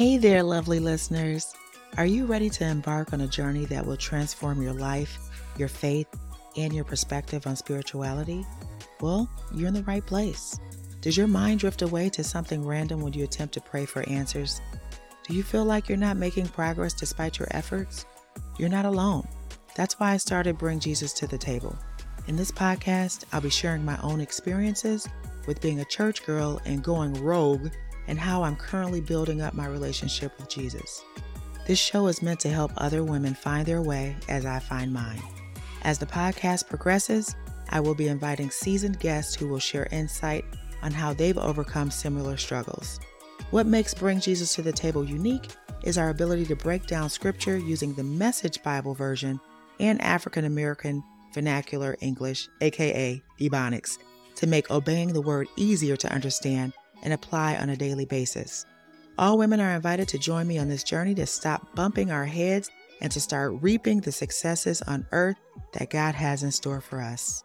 Hey there, lovely listeners. Are you ready to embark on a journey that will transform your life, your faith, and your perspective on spirituality? Well, you're in the right place. Does your mind drift away to something random when you attempt to pray for answers? Do you feel like you're not making progress despite your efforts? You're not alone. That's why I started Bring Jesus to the Table. In this podcast, I'll be sharing my own experiences with being a church girl and going rogue and how I'm currently building up my relationship with Jesus. This show is meant to help other women find their way as I find mine. As the podcast progresses, I will be inviting seasoned guests who will share insight on how they've overcome similar struggles. What makes Bring Jesus to the Table unique is our ability to break down scripture using the Message Bible version and African American Vernacular English, aka Ebonics, to make obeying the word easier to understand and apply on a daily basis. All women are invited to join me on this journey to stop bumping our heads and to start reaping the successes on earth that God has in store for us.